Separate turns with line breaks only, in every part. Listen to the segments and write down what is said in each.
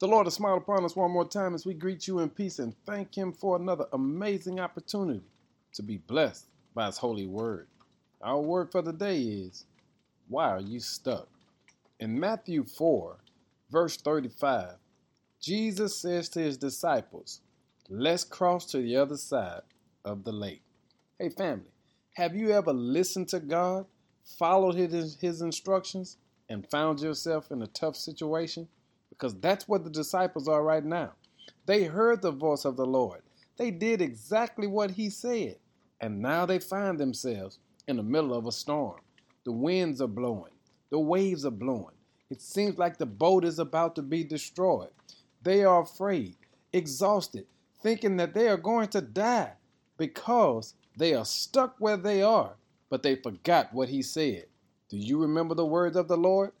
The Lord has smiled upon us one more time as we greet you in peace and thank Him for another amazing opportunity to be blessed by His holy word. Our word for the day is Why are you stuck? In Matthew 4, verse 35, Jesus says to His disciples, Let's cross to the other side of the lake. Hey, family, have you ever listened to God, followed His, his instructions, and found yourself in a tough situation? Because that's what the disciples are right now. They heard the voice of the Lord, they did exactly what He said, and now they find themselves in the middle of a storm. The winds are blowing, the waves are blowing. It seems like the boat is about to be destroyed. They are afraid, exhausted, thinking that they are going to die because they are stuck where they are, but they forgot what He said. Do you remember the words of the Lord?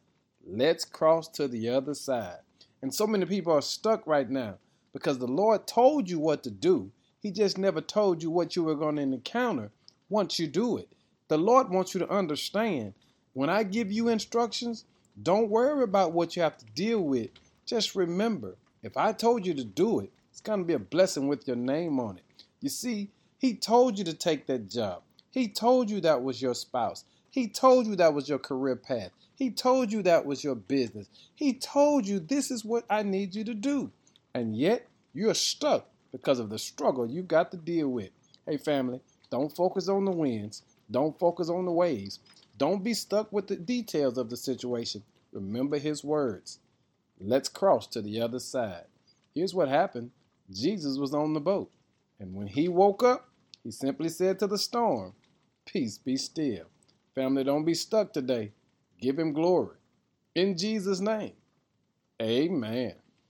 Let's cross to the other side. And so many people are stuck right now because the Lord told you what to do. He just never told you what you were going to encounter once you do it. The Lord wants you to understand when I give you instructions, don't worry about what you have to deal with. Just remember, if I told you to do it, it's going to be a blessing with your name on it. You see, He told you to take that job. He told you that was your spouse. He told you that was your career path. He told you that was your business. He told you this is what I need you to do. And yet you're stuck because of the struggle you got to deal with. Hey, family, don't focus on the winds. Don't focus on the waves. Don't be stuck with the details of the situation. Remember his words. Let's cross to the other side. Here's what happened Jesus was on the boat. And when he woke up, he simply said to the storm, Peace be still. Family, don't be stuck today. Give him glory. In Jesus' name, amen.